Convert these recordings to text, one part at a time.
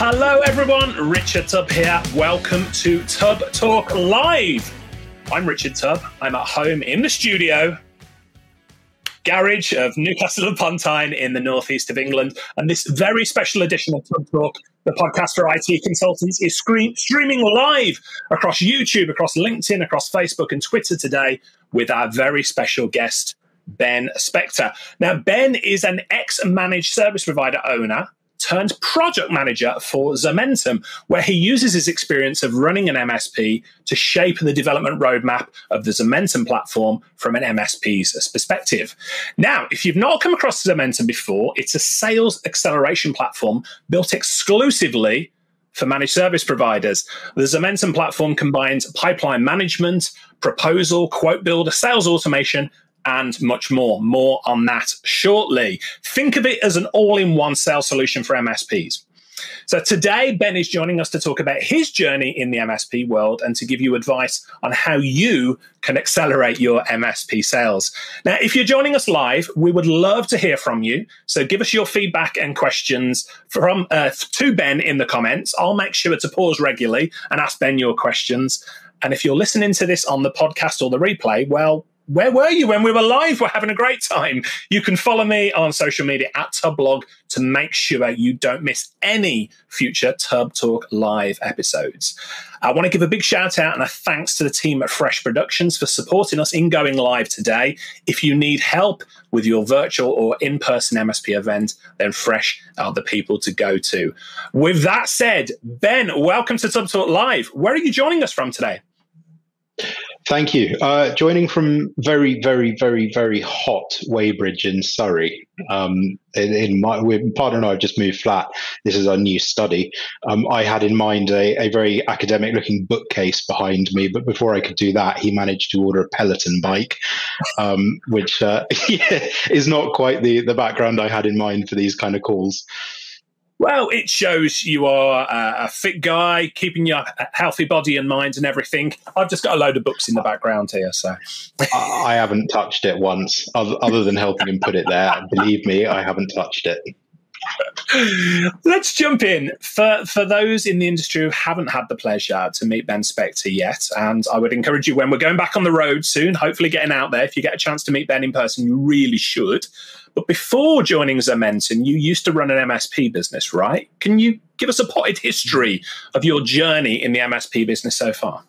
Hello, everyone. Richard Tubb here. Welcome to Tubb Talk Live. I'm Richard Tubb. I'm at home in the studio, garage of Newcastle upon Tyne in the northeast of England. And this very special edition of Tubb Talk, the podcast for IT consultants, is screen- streaming live across YouTube, across LinkedIn, across Facebook and Twitter today with our very special guest, Ben Spector. Now, Ben is an ex managed service provider owner turned project manager for Zomentum, where he uses his experience of running an MSP to shape the development roadmap of the Zomentum platform from an MSP's perspective. Now, if you've not come across Zomentum before, it's a sales acceleration platform built exclusively for managed service providers. The Zomentum platform combines pipeline management, proposal, quote builder, sales automation, and much more. More on that shortly. Think of it as an all in one sales solution for MSPs. So today, Ben is joining us to talk about his journey in the MSP world and to give you advice on how you can accelerate your MSP sales. Now, if you're joining us live, we would love to hear from you. So give us your feedback and questions from uh, to Ben in the comments. I'll make sure to pause regularly and ask Ben your questions. And if you're listening to this on the podcast or the replay, well, where were you when we were live? We're having a great time. You can follow me on social media at Tubblog to make sure you don't miss any future Tubb Talk live episodes. I want to give a big shout out and a thanks to the team at Fresh Productions for supporting us in going live today. If you need help with your virtual or in person MSP event, then Fresh are the people to go to. With that said, Ben, welcome to Tubb Talk Live. Where are you joining us from today? Thank you. Uh, joining from very, very, very, very hot Weybridge in Surrey. Um, in, in, my partner and I have just moved flat. This is our new study. Um, I had in mind a, a very academic-looking bookcase behind me, but before I could do that, he managed to order a Peloton bike, um, which uh, is not quite the the background I had in mind for these kind of calls. Well, it shows you are a fit guy, keeping your healthy body and mind and everything. I've just got a load of books in the background here, so I haven't touched it once, other than helping him put it there. Believe me, I haven't touched it. Let's jump in. For for those in the industry who haven't had the pleasure to meet Ben Spector yet, and I would encourage you when we're going back on the road soon, hopefully getting out there, if you get a chance to meet Ben in person, you really should. But before joining Zomentum, you used to run an MSP business, right? Can you give us a potted history of your journey in the MSP business so far?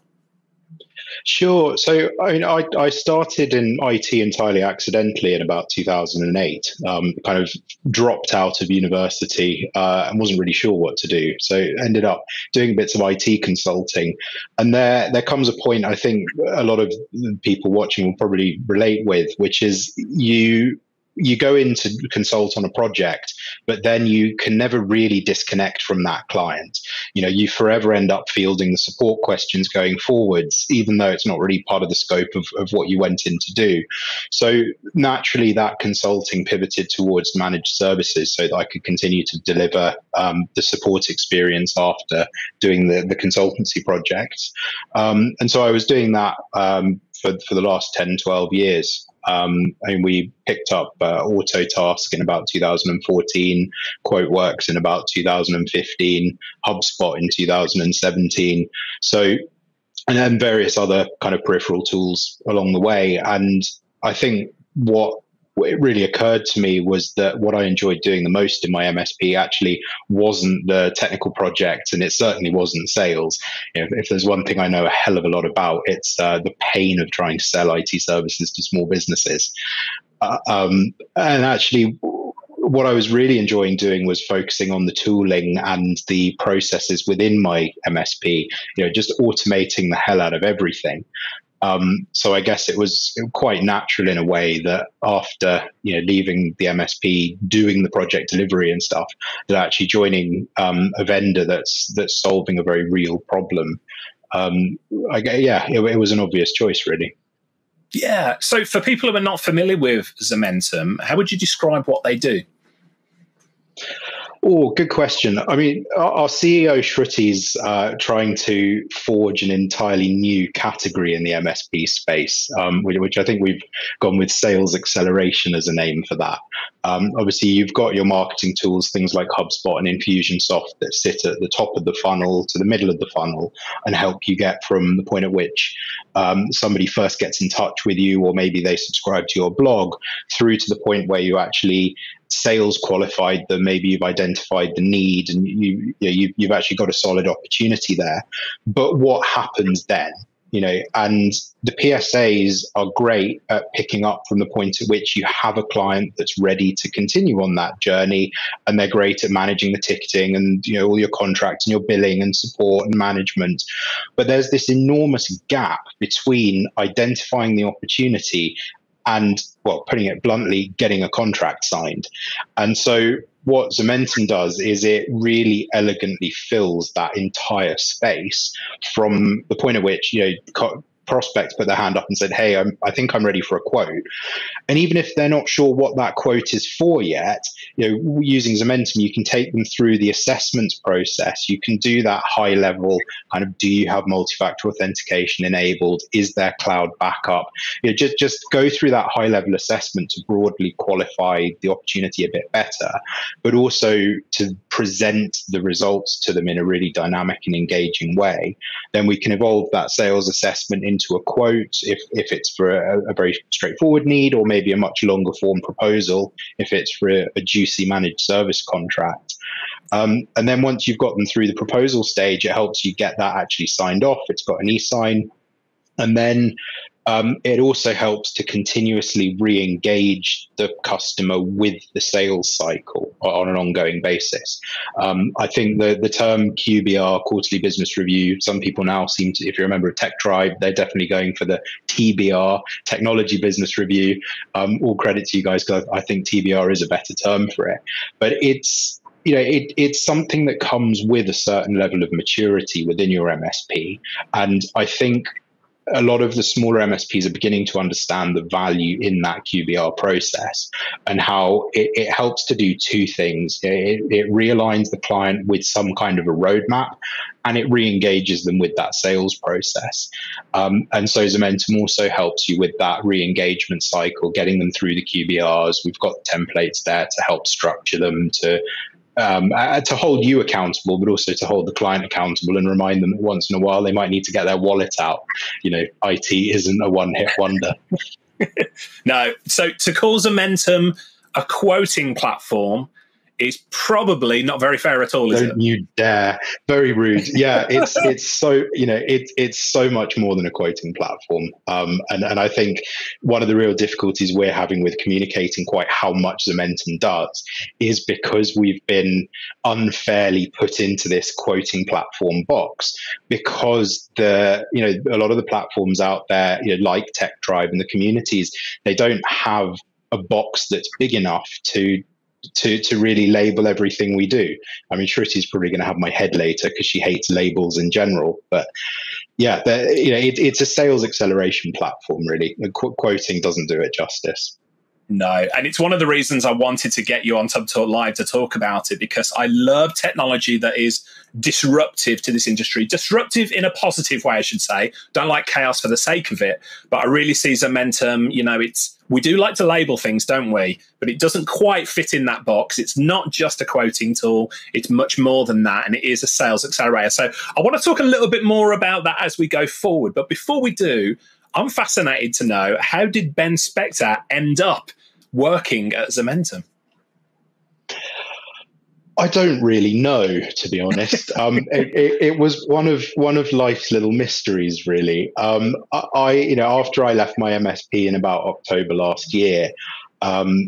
Sure. So, I mean, I, I started in IT entirely accidentally in about 2008. Um, kind of dropped out of university uh, and wasn't really sure what to do. So, ended up doing bits of IT consulting. And there, there comes a point I think a lot of people watching will probably relate with, which is you you go in to consult on a project, but then you can never really disconnect from that client. You know, you forever end up fielding the support questions going forwards, even though it's not really part of the scope of, of what you went in to do. So naturally, that consulting pivoted towards managed services so that I could continue to deliver um, the support experience after doing the, the consultancy projects. Um, and so I was doing that um, for, for the last 10, 12 years. Um, and we picked up uh, Autotask in about 2014, QuoteWorks in about 2015, HubSpot in 2017. So, and then various other kind of peripheral tools along the way. And I think what it really occurred to me was that what I enjoyed doing the most in my MSP actually wasn't the technical projects, and it certainly wasn't sales. You know, if there's one thing I know a hell of a lot about, it's uh, the pain of trying to sell IT services to small businesses. Uh, um, and actually, what I was really enjoying doing was focusing on the tooling and the processes within my MSP, you know, just automating the hell out of everything. Um, so I guess it was quite natural in a way that after you know leaving the MSP, doing the project delivery and stuff, that actually joining um, a vendor that's that's solving a very real problem. Um, I, yeah, it, it was an obvious choice, really. Yeah. So for people who are not familiar with Zomentum, how would you describe what they do? Oh, good question. I mean, our, CEO Shruti's uh, trying to forge an entirely new category in the MSP space, um, which, which, I think we've gone with sales acceleration as a name for that. Um, obviously, you've got your marketing tools, things like HubSpot and Infusionsoft, that sit at the top of the funnel to the middle of the funnel and help you get from the point at which um, somebody first gets in touch with you, or maybe they subscribe to your blog, through to the point where you actually sales qualified them, maybe you've identified the need, and you, you you've actually got a solid opportunity there. But what happens then? You know, and the PSAs are great at picking up from the point at which you have a client that's ready to continue on that journey, and they're great at managing the ticketing and you know all your contracts and your billing and support and management. But there's this enormous gap between identifying the opportunity and well, putting it bluntly, getting a contract signed. And so what Zomentum does is it really elegantly fills that entire space from the point at which you know prospect put their hand up and said, "Hey, I'm, I think I'm ready for a quote," and even if they're not sure what that quote is for yet, you know, using Zomentum, you can take them through the assessment process. You can do that high level kind of: Do you have multi-factor authentication enabled? Is there cloud backup? You know, just just go through that high level assessment to broadly qualify the opportunity a bit better, but also to present the results to them in a really dynamic and engaging way. Then we can evolve that sales assessment in into a quote if, if it's for a, a, very straightforward need, or maybe a much longer form proposal if it's for a, a juicy managed service contract. Um, and then once you've got them through the proposal stage, it helps you get that actually signed off. It's got an e sign. And then um, it also helps to continuously re engage the customer with the sales cycle on an ongoing basis. Um, I think the, the term QBR, quarterly business review, some people now seem to, if you remember Tech Tribe, they're definitely going for the TBR, technology business review. Um, all credit to you guys because I think TBR is a better term for it. But it's you know, it, it's something that comes with a certain level of maturity within your MSP. And I think a lot of the smaller MSPs are beginning to understand the value in that QBR process and how it, it helps to do two things. It, it, realigns the client with some kind of a roadmap and it re engages them with that sales process. Um, and so Zomentum also helps you with that re engagement cycle, getting them through the QBRs. We've got templates there to help structure them, to um, to hold you accountable, but also to hold the client accountable and remind them that once in a while they might need to get their wallet out. You know, IT isn't a one hit wonder. no. So to call Zomentum a quoting platform is probably not very fair at all. Don't you dare! Very rude. Yeah, it's it's so you know it, it's so much more than a quoting platform. Um, and and I think one of the real difficulties we're having with communicating quite how much Zomentum does is because we've been unfairly put into this quoting platform box because the you know a lot of the platforms out there you know like Tech Tribe and the communities they don't have a box that's big enough to to to really label everything we do. I mean, Shruti's probably going to have my head later because she hates labels in general. But yeah, you know, it, it's a sales acceleration platform. Really, Qu- quoting doesn't do it justice. No, and it's one of the reasons I wanted to get you on Tubb Talk Live to talk about it because I love technology that is disruptive to this industry. Disruptive in a positive way, I should say. Don't like chaos for the sake of it, but I really see Zomentum. You know, it's we do like to label things, don't we? But it doesn't quite fit in that box. It's not just a quoting tool, it's much more than that. And it is a sales accelerator. So I want to talk a little bit more about that as we go forward. But before we do, I'm fascinated to know how did Ben Spector end up working at Zomentum? I don't really know, to be honest. Um, it, it, it, was one of one of life's little mysteries, really. Um, I, you know, after I left my MSP in about October last year, um,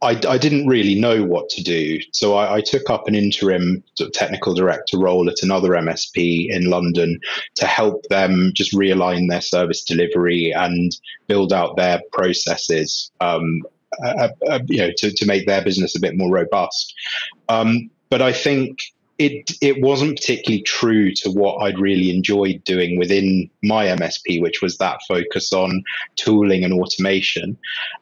I, I, didn't really know what to do, so I, I took up an interim sort of technical director role at another MSP in London to help them just realign their service delivery and build out their processes um, uh, uh, you know, to, to make their business a bit more robust. Um, but I think it it wasn't particularly true to what I'd really enjoyed doing within my MSP, which was that focus on tooling and automation.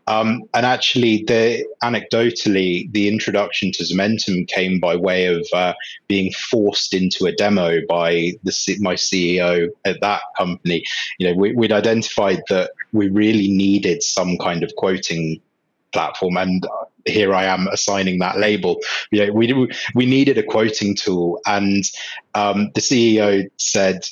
Um, and actually, the anecdotally, the introduction to Zomentum came by way of uh, being forced into a demo by the my CEO at that company. You know, we, we'd identified that we really needed some kind of quoting platform and here I am assigning that label. You know, we we needed a quoting tool, and um, the CEO said,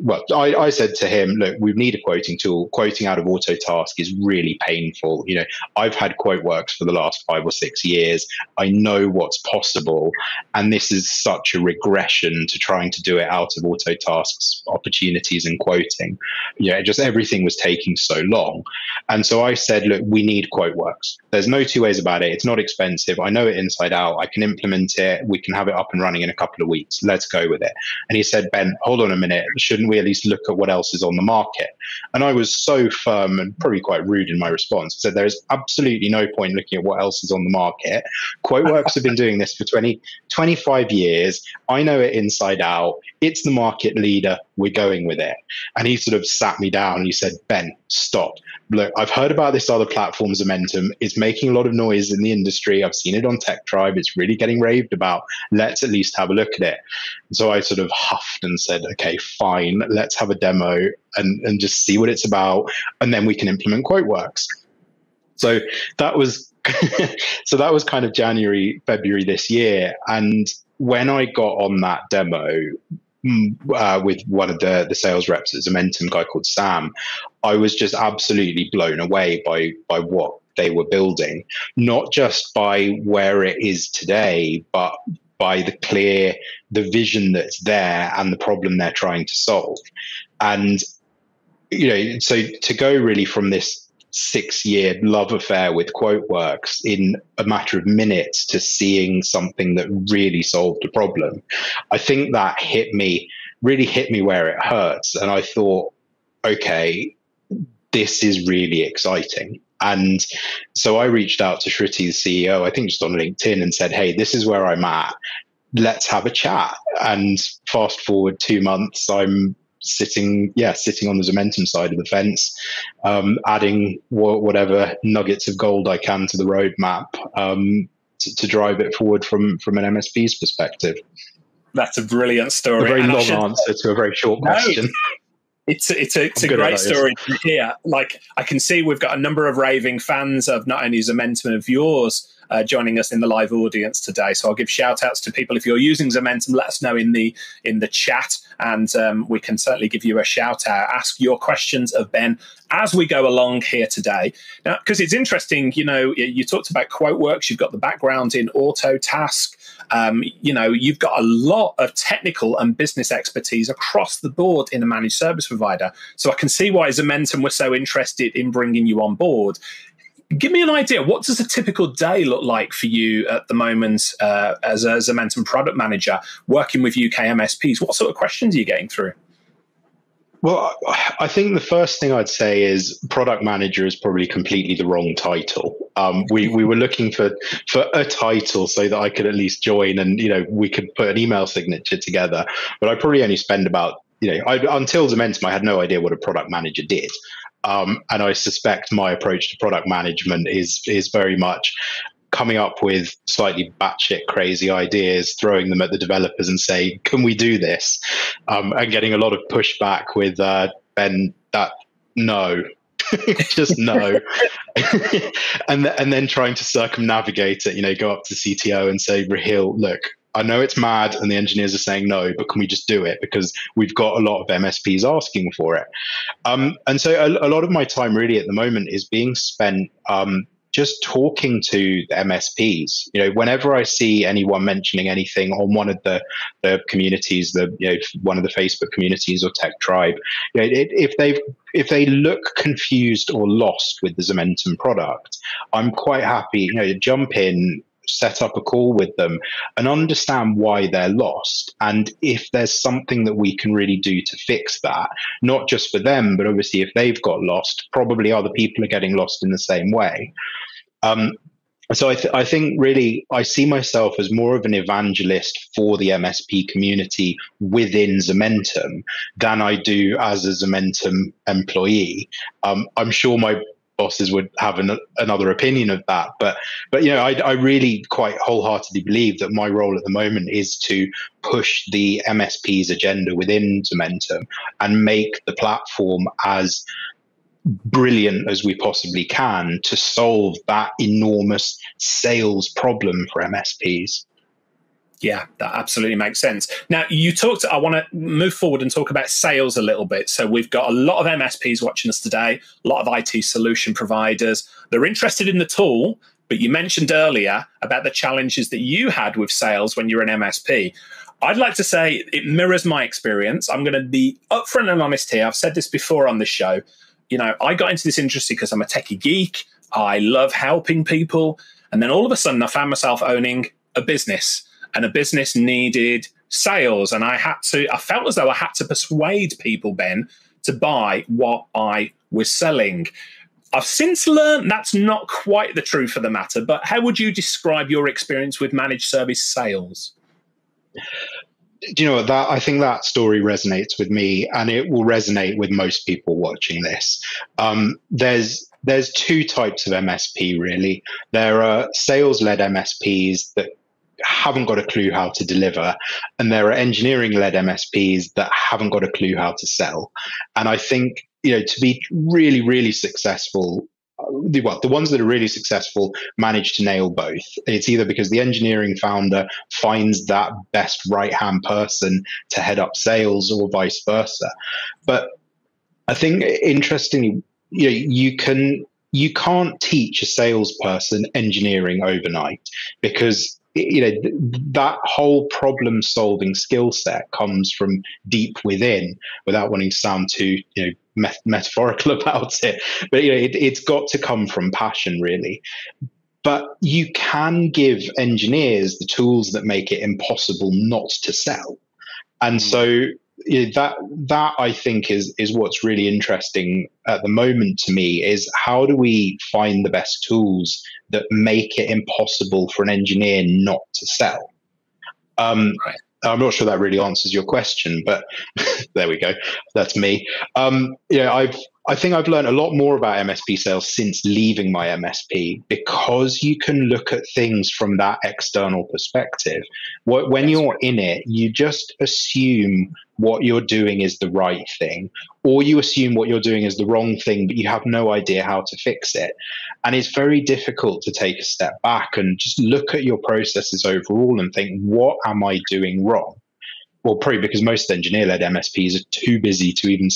well, I, I, said to him, look, we need a quoting tool. Quoting out of Autotask is really painful. You know, I've had QuoteWorks for the last five or six years. I know what's possible, and this is such a regression to trying to do it out of Autotask's opportunities in quoting. Yeah, just everything was taking so long, and so I said, look, we need QuoteWorks. There's no two ways about it. It's not expensive. I know it inside out. I can implement it. We can have it up and running in a couple of weeks. Let's go with it. And he said, Ben, hold on a minute. Shouldn't we at least look at what else is on the market? And I was so firm and probably quite rude in my response. I said, there is absolutely no point looking at what else is on the market. QuoteWorks have been doing this for 20, 25 years. I know it inside out. It's the market leader. We're going with it. And he sort of sat me down and he said, Ben, stop. Look, I've heard about this other platform, Zomentum. It's making a lot of noise in the industry. I've seen it on Tech Tribe. It's really getting raved about. Let's at least have a look at it. So I sort of huffed and said, okay, fine, let's have a demo and, and just see what it's about. And then we can implement QuoteWorks. So that was so that was kind of January, February this year. And when I got on that demo, mm, uh, with one of the, the sales reps at Zomentum, guy called Sam, I was just absolutely blown away by by what they were building, not just by where it is today, but by the clear the vision that's there and the problem they're trying to solve. And you know, so to go really from this six year love affair with QuoteWorks in a matter of minutes to seeing something that really solved a problem, I think that hit me, really hit me where it hurts. And I thought, okay, this is really exciting. And so I reached out to Shruti, the CEO, I think just on LinkedIn, and said, Hey, this is where I'm at. Let's have a chat. And fast forward two months, I'm sitting, yeah, sitting on the Zomentum side of the fence, um, adding whatever nuggets of gold I can to the roadmap um, to, to, drive it forward from from an MSP's perspective. That's a brilliant story. A very and long should, answer to a very short no, question. It's it's a, it's a great story to hear. Like I can see we've got a number of raving fans of not only Zomentum of yours uh, joining us in the live audience today. So I'll give shout outs to people if you're using Zomentum. Let us know in the in the chat, and um, we can certainly give you a shout out. Ask your questions of Ben as we go along here today. Now, because it's interesting, you know, you talked about QuoteWorks. You've got the background in Autotask. Um, you know, you've got a lot of technical and business expertise across the board in a managed service provider. So I can see why Zomentum was so interested in bringing you on board. Give me an idea. What does a typical day look like for you at the moment uh, as a Zomentum product manager working with UK MSPs? What sort of questions are you getting through? Well, I think the first thing I'd say is product manager is probably completely the wrong title. Um, we we were looking for for a title so that I could at least join and you know we could put an email signature together. But I probably only spend about you know I, until Zomentum I had no idea what a product manager did. Um, and I suspect my approach to product management is is very much coming up with slightly batshit crazy ideas, throwing them at the developers and say, "Can we do this?" Um, and getting a lot of pushback with uh, Ben that no. just no, and th- and then trying to circumnavigate it. You know, go up to CTO and say, "Rahil, look, I know it's mad and the engineers are saying no, but can we just do it? Because we've got a lot of MSPs asking for it. Um, and so a, a, lot of my time really at the moment is being spent um, just talking to the MSPs. You know, whenever I see anyone mentioning anything on one of the, the communities, the you know one of the Facebook communities or Tech Tribe, you know, it, if they if they look confused or lost with the Zomentum product, I'm quite happy. You know, to jump in, set up a call with them and understand why they're lost and if there's something that we can really do to fix that not just for them but obviously if they've got lost probably other people are getting lost in the same way um, so I, th- I think really I see myself as more of an evangelist for the MSP community within Zomentum than I do as a Zomentum employee. Um, I'm sure my bosses would have an, another opinion of that, but but you know I, I really quite wholeheartedly believe that my role at the moment is to push the MSP's agenda within Zomentum and make the platform as brilliant as we possibly can to solve that enormous sales problem for MSPs. Yeah, that absolutely makes sense. Now, you talked, I want to move forward and talk about sales a little bit. So, we've got a lot of MSPs watching us today, a lot of IT solution providers. They're interested in the tool, but you mentioned earlier about the challenges that you had with sales when you're an MSP. I'd like to say it mirrors my experience. I'm going to be upfront and honest here. I've said this before on the show you know, I got into this industry because I'm a techie geek. I love helping people. And then all of a sudden, I found myself owning a business, and a business needed sales. And I had to, I felt as though I had to persuade people, Ben, to buy what I was selling. I've since learned that's not quite the truth of the matter, but how would you describe your experience with managed service sales? do you know that I think that story resonates with me, and it will resonate with most people watching this. Um, there's there's two types of MSP really. There are sales-led MSPs that haven't got a clue how to deliver, and there are engineering-led MSPs that haven't got a clue how to sell. And I think you know to be really really successful uh, the, well, the ones that are really successful manage to nail both. It's either because the engineering founder finds that best right hand person to head up sales or vice versa. But I think interestingly, you know, you can you can't teach a salesperson engineering overnight because you know that whole problem solving skill set comes from deep within without wanting to sound too you know met- metaphorical about it. But you know it, it's got to come from passion really. But you can give engineers the tools that make it impossible not to sell. And hmm. so you know, that that I think is is what's really interesting at the moment to me is how do we find the best tools that make it impossible for an engineer not to sell? Um, right. I'm not sure that really answers your question, but there we go. That's me. Um, yeah, I've I think I've learned a lot more about MSP sales since leaving my MSP because you can look at things from that external perspective. When you're in it, you just assume what you're doing is the right thing, or you assume what you're doing is the wrong thing, but you have no idea how to fix it. And it's very difficult to take a step back and just look at your processes overall and think, what am I doing wrong? Well, probably because most engineer led MSPs are too busy to even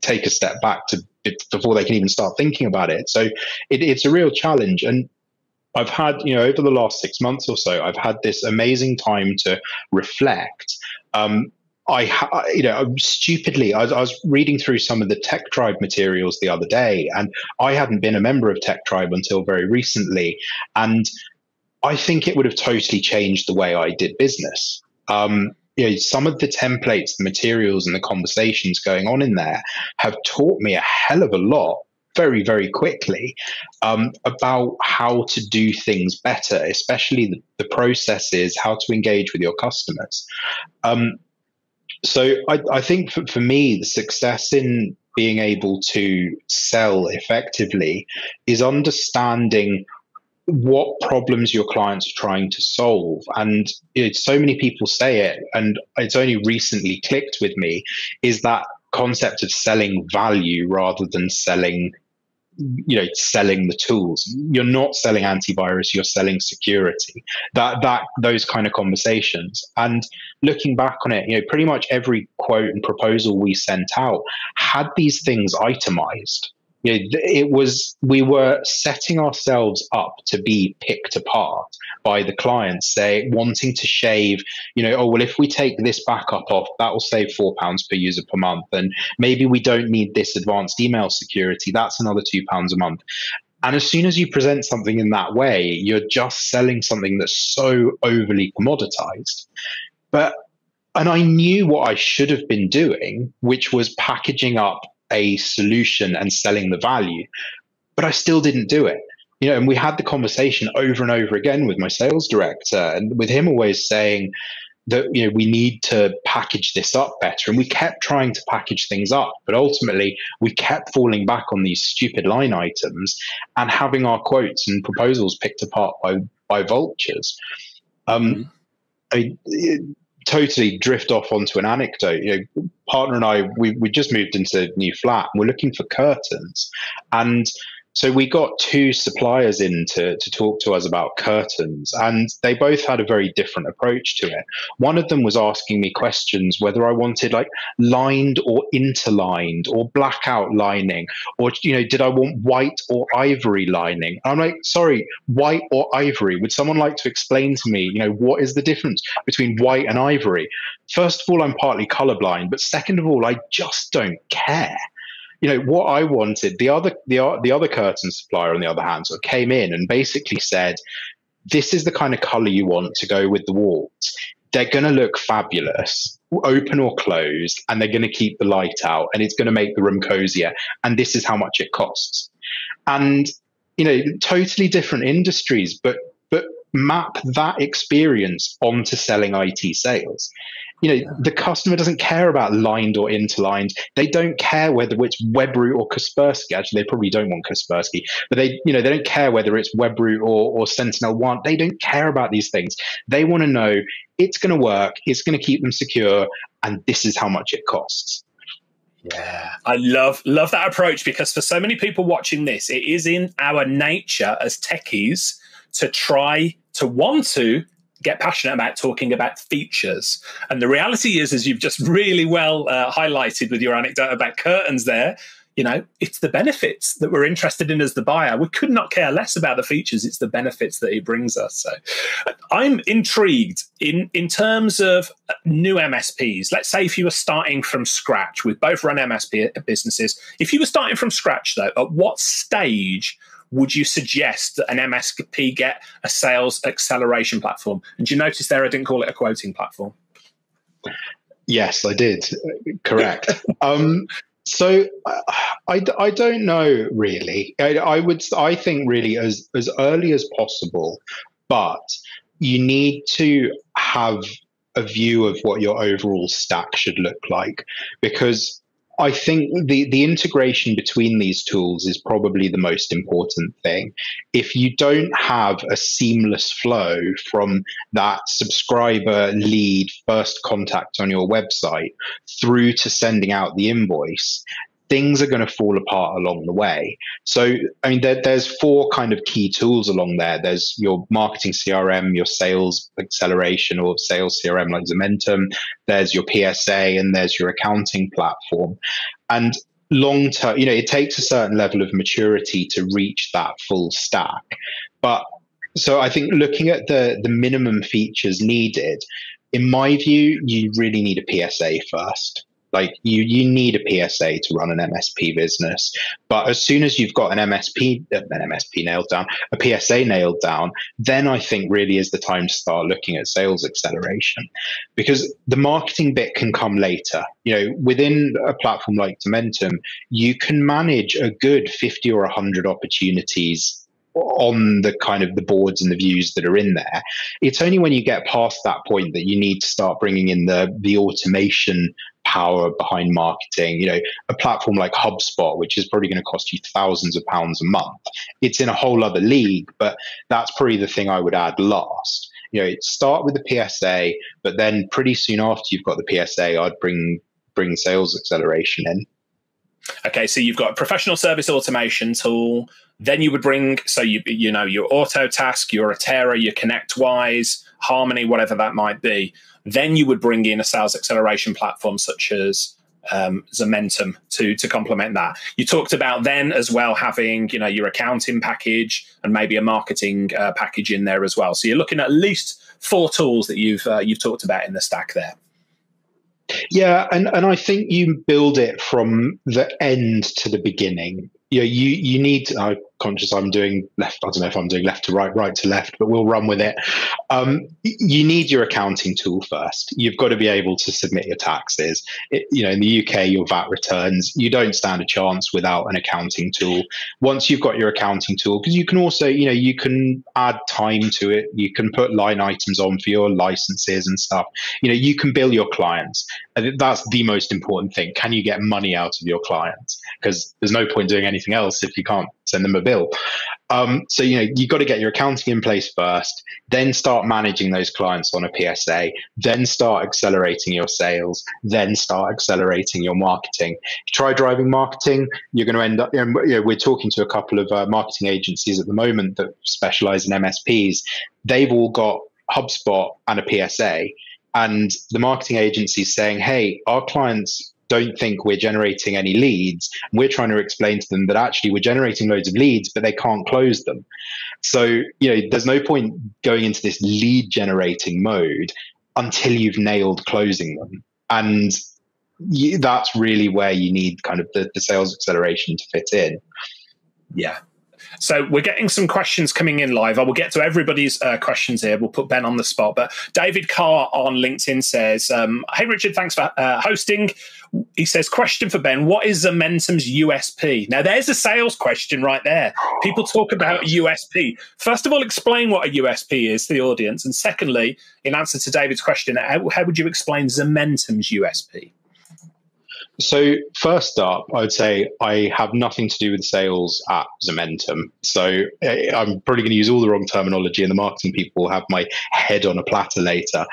take a step back to before they can even start thinking about it. So it, it's a real challenge. And I've had, you know, over the last six months or so, I've had this amazing time to reflect. Um, I, you know, stupidly, I I was, reading through some of the Tech Tribe materials the other day, and I hadn't been a member of Tech Tribe until very recently. And I think it would have totally changed the way I did business. Um, you know, some of the templates, the materials, and the conversations going on in there have taught me a hell of a lot very, very quickly um, about how to do things better, especially the, the, processes, how to engage with your customers. Um, so I, I think for, for me, the success in being able to sell effectively is understanding what problems your clients are trying to solve. And so many people say it, and it's only recently clicked with me, is that concept of selling value rather than selling you know selling the tools. You're not selling antivirus you're selling security. That that those kind of conversations. And looking back on it you know pretty much every quote and proposal we sent out had these things itemized you know, it was we were setting ourselves up to be picked apart by the clients, say wanting to shave. You know, oh well, if we take this backup off, that will save four pounds per user per month, and maybe we don't need this advanced email security. That's another two pounds a month. And as soon as you present something in that way, you're just selling something that's so overly commoditized. But and I knew what I should have been doing, which was packaging up a solution and selling the value. But I still didn't do it. you know, and we had the conversation over and over again with my sales director, and with him always saying that you know we need to package this up better, and we kept trying to package things up, but ultimately we kept falling back on these stupid line items and having our quotes and proposals picked apart by by vultures. Um, mm-hmm. I totally drift off onto an anecdote. You know, partner and I, we we just moved into a new flat, and we're looking for curtains, and so we got two suppliers in to, to talk to us about curtains, and they both had a very different approach to it. One of them was asking me questions whether I wanted like lined or interlined or blackout lining, or you know, did I want white or ivory lining? I'm like, sorry, white or ivory? Would someone like to explain to me, you know, what is the difference between white and ivory? First of all, I'm partly colorblind, but second of all, I just don't care you know what I wanted. The other the the other curtain supplier, on the other hand, sort of came in and basically said, "This is the kind of color you want to go with the walls. They're going to look fabulous, open or closed, and they're going to keep the light out, and it's going to make the room cozier. And this is how much it costs." And you know, totally different industries, but but map that experience onto selling IT sales you know, the customer doesn't care about lined or interlined. They don't care whether it's Webroot or Kaspersky. Actually, they probably don't want Kaspersky, but they, you know, they don't care whether it's Webroot or, or Sentinel One. They don't care about these things. They want to know it's going to work, it's going to keep them secure, and this is how much it costs. Yeah, I love love that approach because for so many people watching this, it is in our nature as techies to try to want to get passionate about talking about features. And the reality is, as you've just really well uh, highlighted with your anecdote about curtains there, you know, it's the benefits that we're interested in as the buyer. We could not care less about the features. It's the benefits that it brings us. So I'm intrigued in, in terms of new MSPs. Let's say if you were starting from scratch with both run MSP businesses, if you were starting from scratch though, at what stage would you suggest that an MSP get a sales acceleration platform? And you notice there I didn't call it a quoting platform? Yes, I did. Correct. um, so I, I don't know really. I, I would I think really as as early as possible, but you need to have a view of what your overall stack should look like because I think the, the integration between these tools is probably the most important thing. If you don't have a seamless flow from that subscriber lead first contact on your website through to sending out the invoice, things are going to fall apart along the way. So, I mean, there, there's four kind of key tools along there. There's your marketing CRM, your sales acceleration or sales CRM like Zomentum. There's your PSA and there's your accounting platform. And long term, you know, it takes a certain level of maturity to reach that full stack. But so I think looking at the the minimum features needed, in my view, you really need a PSA first. Like you, you need a PSA to run an MSP business. But as soon as you've got an MSP, uh, an MSP nailed down, a PSA nailed down, then I think really is the time to start looking at sales acceleration, because the marketing bit can come later. You know, within a platform like Zomentum, you can manage a good fifty or hundred opportunities on the kind of the boards and the views that are in there. It's only when you get past that point that you need to start bringing in the the automation power behind marketing. You know, a platform like HubSpot, which is probably going to cost you thousands of pounds a month, it's in a whole other league. But that's probably the thing I would add last. You know, start with the PSA, but then pretty soon after you've got the PSA, I'd bring bring sales acceleration in. Okay, so you've got professional service automation tool. Then you would bring so you you know your Autotask, your Atera, your ConnectWise, Harmony, whatever that might be. Then you would bring in a sales acceleration platform such as um, Zomentum to to complement that. You talked about then as well having you know your accounting package and maybe a marketing uh, package in there as well. So you're looking at least four tools that you've uh, you've talked about in the stack there. Yeah, and, and I think you build it from the end to the beginning. You know, you you need. I conscious I'm doing left. I don't know if I'm doing left to right, right to left, but we'll run with it. Um, you need your accounting tool first. You've got to be able to submit your taxes. It, you know, in the UK, your VAT returns. You don't stand a chance without an accounting tool. Once you've got your accounting tool, because you can also, you know, you can add time to it. You can put line items on for your licenses and stuff. You know, you can bill your clients. That's the most important thing. Can you get money out of your clients? Because there's no point doing anything else if you can't send them a bill. Um, so you know you've got to get your accounting in place first, then start managing those clients on a PSA, then start accelerating your sales, then start accelerating your marketing. Try driving marketing, you're going to end up. You know, we're talking to a couple of uh, marketing agencies at the moment that specialize in MSPs. They've all got HubSpot and a PSA, and the marketing agency saying, "Hey, our clients don't think we're generating any leads. We're trying to explain to them that actually we're generating loads of leads, but they can't close them. So, you know, there's no point going into this lead generating mode until you've nailed closing them. And you, that's really where you need kind of the, the sales acceleration to fit in. Yeah, so we're getting some questions coming in live. I will get to everybody's uh, questions here. We'll put Ben on the spot. But David Carr on LinkedIn says, um, "Hey Richard, thanks for uh, hosting." He says, "Question for Ben: What is Zomentum's USP?" Now, there's a sales question right there. People talk about USP. First of all, explain what a USP is to the audience, and secondly, in answer to David's question, how, how would you explain Zomentum's USP? So first up, I would say I have nothing to do with sales at Zomentum. So eh, I'm probably going to use all the wrong terminology, and the marketing people will have my head on a platter later.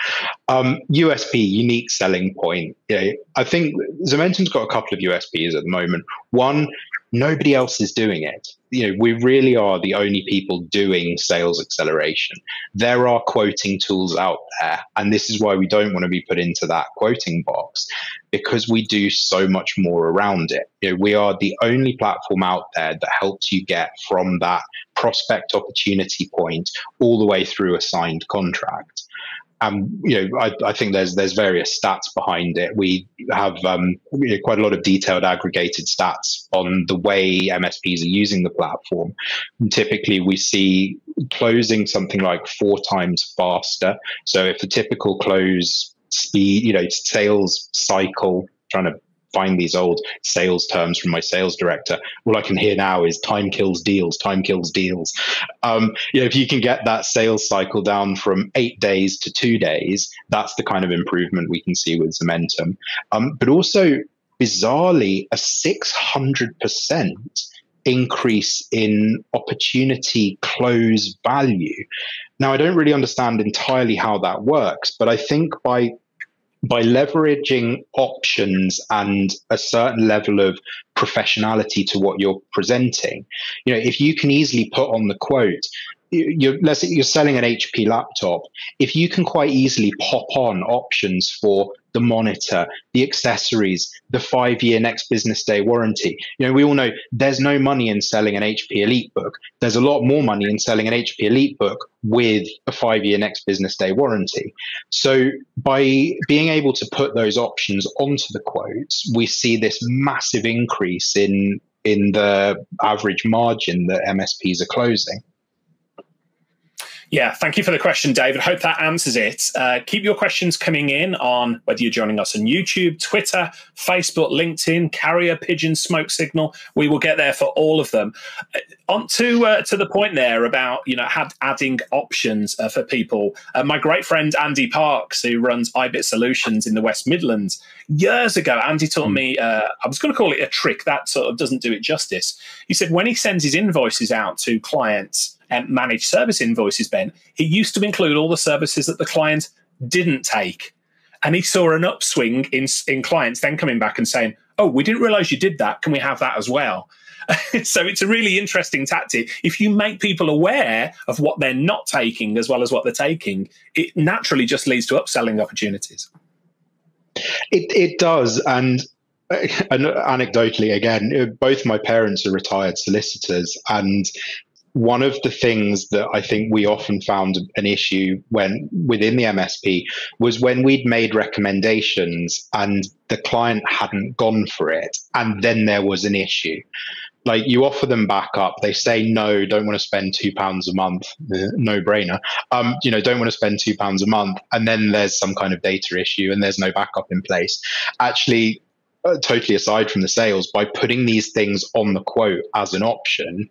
Um, USP, unique selling point. Yeah, I think Zomentum's got a couple of USPs at the moment. One, nobody else is doing it you know, we really are the only people doing sales acceleration. There are quoting tools out there, and this is why we don't want to be put into that quoting box because we do so much more around it. You know, we are the only platform out there that helps you get from that prospect opportunity point all the way through a signed contract and you know, I, I, think there's there's various stats behind it. We have um, you know, quite a lot of detailed aggregated stats on the way MSPs are using the platform. And typically, we see closing something like four times faster. So if the typical close speed, you know, sales cycle, trying to find these old sales terms from my sales director. All I can hear now is time kills deals, time kills deals. Um, you know, if you can get that sales cycle down from eight days to two days, that's the kind of improvement we can see with Zomentum. Um, but also, bizarrely, a 600% increase in opportunity close value. Now, I don't really understand entirely how that works, but I think by by leveraging options and a certain level of professionality to what you're presenting, you know, if you can easily put on the quote, you're, let's say you're selling an HP laptop, if you can quite easily pop on options for the monitor, the accessories, the five year next business day warranty. You know, we all know there's no money in selling an HP Elite book. There's a lot more money in selling an HP Elite book with a five year next business day warranty. So by being able to put those options onto the quotes, we see this massive increase in in the average margin that MSPs are closing. Yeah, thank you for the question, David. Hope that answers it. Uh, keep your questions coming in on whether you're joining us on YouTube, Twitter, Facebook, LinkedIn, Carrier, Pigeon, Smoke Signal. We will get there for all of them. Uh, on to uh, to the point there about you know adding options uh, for people. Uh, my great friend Andy Parks, who runs iBit Solutions in the West Midlands, years ago, Andy taught me. I was going to call it a trick that sort of doesn't do it justice. He said when he sends his invoices out to clients and managed service invoices, Ben, he used to include all the services that the client didn't take. And he saw an upswing in, in clients then coming back and saying, Oh, we didn't realize you did that. Can we have that as well? so it's a really interesting tactic. If you make people aware of what they're not taking as well as what they're taking, it naturally just leads to upselling opportunities. It, it does. And eh, anecdotally again eh, both my parents are retired solicitors and one of the things that I think we often found an issue when within the MSP was when we'd made recommendations and the client hadn't gone for it, and then there was an issue. like you offer them backup, they say no, don't want to spend two pounds a month, no brainer. Um, you know, don't want to spend two pounds a month, and then there's some kind of data issue and there's no backup in place. Actually, uh, totally aside from the sales, by putting these things on the quote as an option,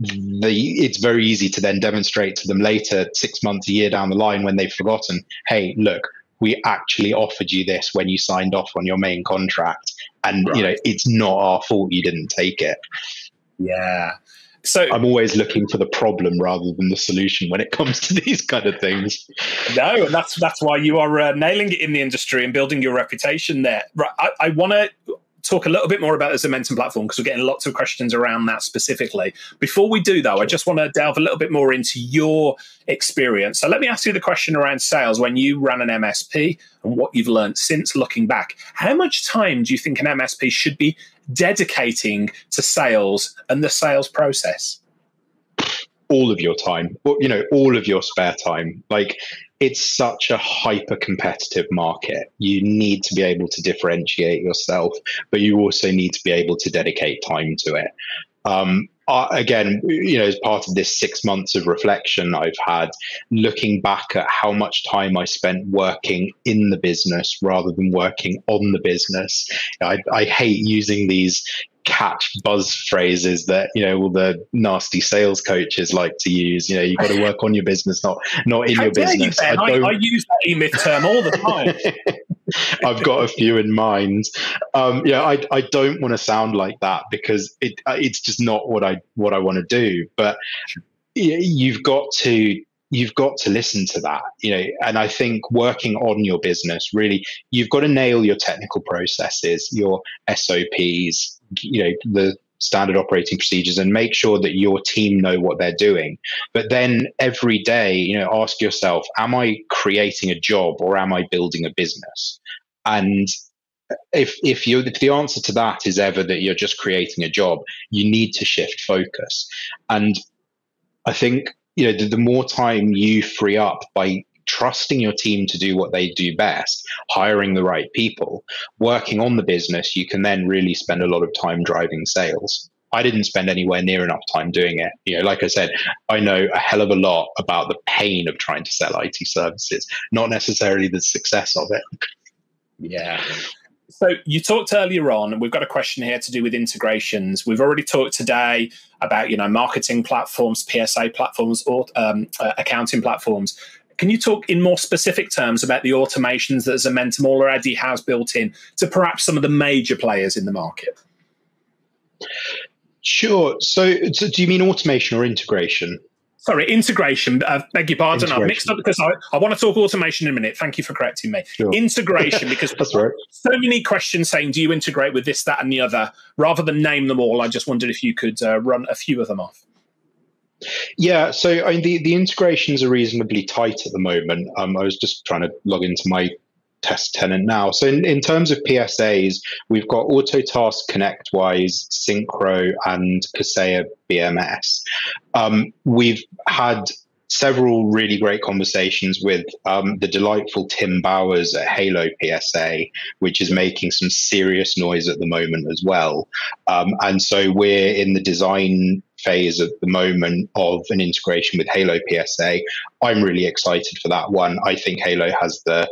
the it's very easy to then demonstrate to them later, six months, a year down the line, when they've forgotten. Hey, look, we actually offered you this when you signed off on your main contract, and right. you know it's not our fault you didn't take it. Yeah. So I'm always looking for the problem rather than the solution when it comes to these kind of things. No, and that's that's why you are uh, nailing it in the industry and building your reputation there. Right, I, I want to talk a little bit more about the Zomentum platform because we're getting lots of questions around that specifically. Before we do, though, I just want to delve a little bit more into your experience. So let me ask you the question around sales when you ran an MSP and what you've learned since looking back. How much time do you think an MSP should be dedicating to sales and the sales process? All of your time, you know, all of your spare time. Like it's such a hyper competitive market. You need to be able to differentiate yourself, but you also need to be able to dedicate time to it. Um, uh, again, you know, as part of this six months of reflection I've had, looking back at how much time I spent working in the business rather than working on the business. I, I hate using these catch buzz phrases that you know all the nasty sales coaches like to use. You know, you've got to work on your business, not not in How your business. You, I, I, I, use that e-myth term all the time. I've got a few in mind. Um, yeah, I, I don't want to sound like that because it it's just not what I what I want to do. But you've got to you've got to listen to that you know and i think working on your business really you've got to nail your technical processes your sops you know the standard operating procedures and make sure that your team know what they're doing. But then every day you know ask yourself am i creating a job or am i building a business? And if if you if the answer to that is ever that you're just creating a job you need to shift focus. And i think you know the, the more time you free up by trusting your team to do what they do best, hiring the right people, working on the business, you can then really spend a lot of time driving sales. I didn't spend anywhere near enough time doing it. You know, like I said, I know a hell of a lot about the pain of trying to sell IT services, not necessarily the success of it. Yeah. So you talked earlier on, and we've got a question here to do with integrations. We've already talked today about you know marketing platforms, PSA platforms, or um, uh, accounting platforms. Can you talk in more specific terms about the automations that Zomentum already has built in to perhaps some of the major players in the market? Sure. So, so do you mean automation or integration? Sorry, integration. Uh, beg your pardon. I've mixed up because I, I want to talk automation in a minute. Thank you for correcting me. Sure. Integration, because right. so many questions saying, do you integrate with this, that, and the other? Rather than name them all, I just wondered if you could uh, run a few of them off. Yeah, so I mean, the, the integrations are reasonably tight at the moment. Um, I was just trying to log into my test tenant now. So in, in terms of PSAs, we've got Autotask ConnectWise, Syncro, and Kaseya BMS. Um, we've had several really great conversations with um, the delightful Tim Bowers at Halo PSA, which is making some serious noise at the moment as well. Um, and so we're in the design phase at the moment of an integration with Halo PSA. I'm really excited for that one. I think Halo has the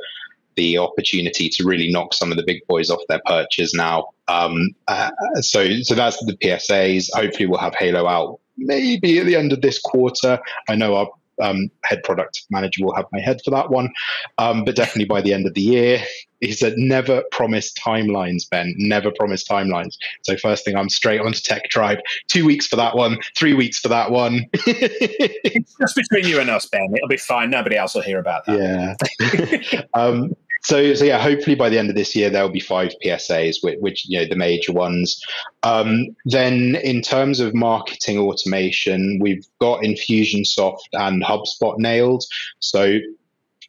the opportunity to really knock some of the big boys off their perches now. Um, uh, so, so that's the PSAs. Hopefully, we'll have Halo out maybe at the end of this quarter. I know our um, head product manager will have my head for that one. Um, but definitely by the end of the year, he said, never promise timelines, Ben. Never promise timelines. So first thing, I'm straight onto Tech Tribe. Two weeks for that one. Three weeks for that one. Just between you and us, Ben. It'll be fine. Nobody else will hear about that. Yeah. um, so, so yeah, hopefully by the end of this year there'll be five PSAs, which, which you know the major ones. Um, then, in terms of marketing automation, we've got Infusionsoft and HubSpot nailed. So,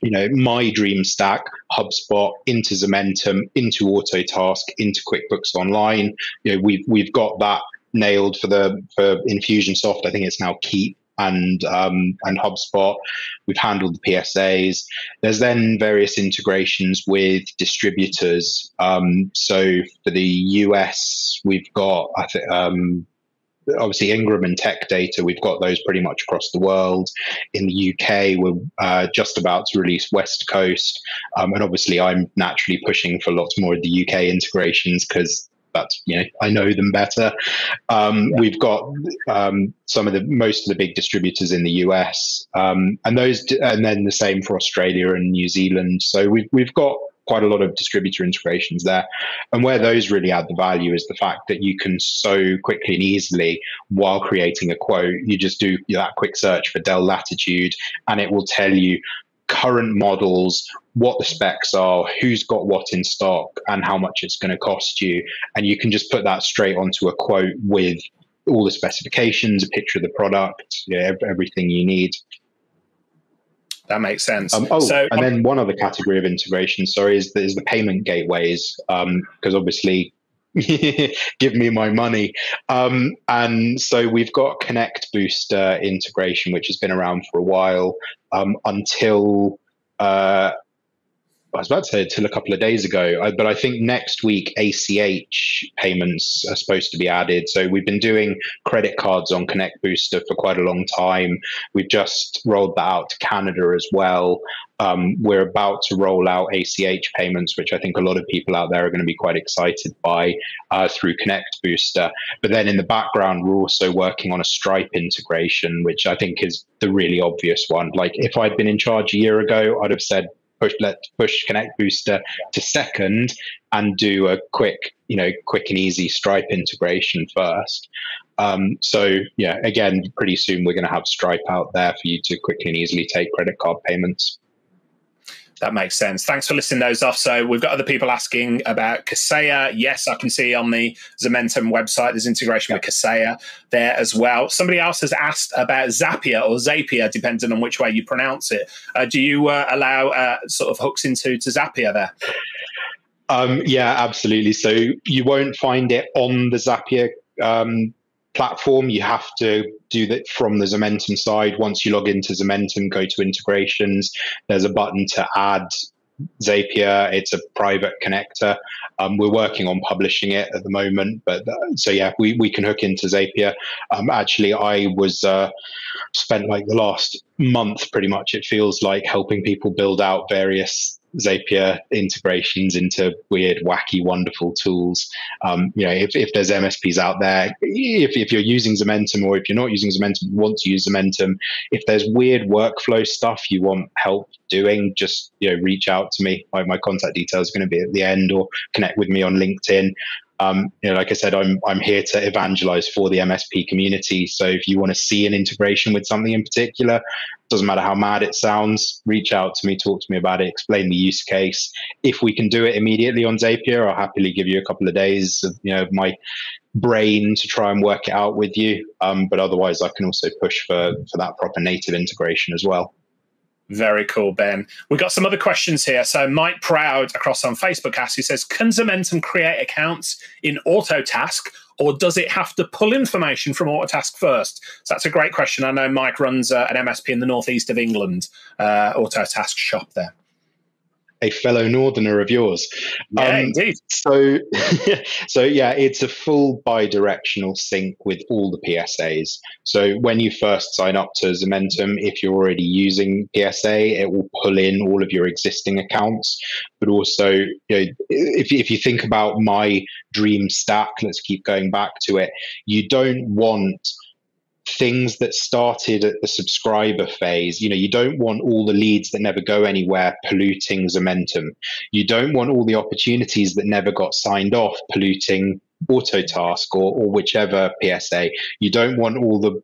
you know, my dream stack: HubSpot into Zomentum, into Autotask, into QuickBooks Online. You know, we've we've got that nailed for the for Infusionsoft. I think it's now Keap and um, and HubSpot. We've handled the PSAs. There's then various integrations with distributors. Um, so for the US, we've got I think um, obviously Ingram and Tech Data, we've got those pretty much across the world. In the UK, we're uh, just about to release West Coast. Um, and obviously, I'm naturally pushing for lots more of the UK integrations because that's you know I know them better. Um, yeah. We've got um, some of the most of the big distributors in the US, um, and those, and then the same for Australia and New Zealand. So we've we've got quite a lot of distributor integrations there. And where those really add the value is the fact that you can so quickly and easily, while creating a quote, you just do that quick search for Dell Latitude and it will tell you current models, what the specs are, who's got what in stock, and how much it's going to cost you. And you can just put that straight onto a quote with all the specifications, a picture of the product, yeah, everything you need. That makes sense. Um, oh, so, and then one other category of integration, sorry, is the, is the payment gateways, because um, obviously, give me my money. Um, and so we've got Connect Booster integration, which has been around for a while um, until uh, I was about to say until a couple of days ago, I, but I think next week ACH payments are supposed to be added. So we've been doing credit cards on Connect Booster for quite a long time. We've just rolled that out to Canada as well. Um, we're about to roll out ACH payments, which I think a lot of people out there are going to be quite excited by uh, through Connect Booster. But then in the background, we're also working on a Stripe integration, which I think is the really obvious one. Like if I'd been in charge a year ago, I'd have said push let push Connect Booster to second and do a quick, you know, quick and easy Stripe integration first. Um, so yeah, again, pretty soon we're going to have Stripe out there for you to quickly and easily take credit card payments. That makes sense. Thanks for listing those off. So we've got other people asking about Kaseya. Yes, I can see on the Zomentum website there's integration with Kaseya there as well. Somebody else has asked about Zapier or Zapier, depending on which way you pronounce it. Uh, do you uh, allow uh, sort of hooks into to Zapier there? Um, yeah, absolutely. So you won't find it on the Zapier um, platform. You have to do that from the Zomentum side. Once you log into Zomentum, go to integrations. There's a button to add Zapier. It's a private connector. Um, we're working on publishing it at the moment, but uh, so yeah, we, we can hook into Zapier. Um, actually, I was uh, spent like the last month, pretty much. It feels like helping people build out various Zapier integrations into weird, wacky, wonderful tools. Um, you know, if, if there's MSPs out there, if, if you're using Zomentum or if you're not using Zomentum, want to use Zomentum, if there's weird workflow stuff you want help doing, just you know, reach out to me. My, my contact details are going to be at the end, or connect with me on LinkedIn. Um, you know, like I said, I'm I'm here to evangelize for the MSP community. So if you want to see an integration with something in particular, doesn't matter how mad it sounds, reach out to me, talk to me about it, explain the use case. If we can do it immediately on Zapier, I'll happily give you a couple of days of you know my brain to try and work it out with you. Um, but otherwise, I can also push for for that proper native integration as well. Very cool, Ben. We've got some other questions here. So Mike Proud across on Facebook asks, he says, can Zomentum create accounts in Autotask or does it have to pull information from Autotask first? So that's a great question. I know Mike runs uh, an MSP in the northeast of England, uh, Autotask shop there a fellow northerner of yours. Yeah, um, indeed. So, so yeah, it's a full bi-directional sync with all the PSAs. So when you first sign up to Zomentum, if you're already using PSA, it will pull in all of your existing accounts. But also, you know, if if you think about my dream stack, let's keep going back to it. You don't want things that started at the subscriber phase. You know, you don't want all the leads that never go anywhere polluting Zomentum. You don't want all the opportunities that never got signed off polluting Autotask or, or whichever PSA. You don't want all the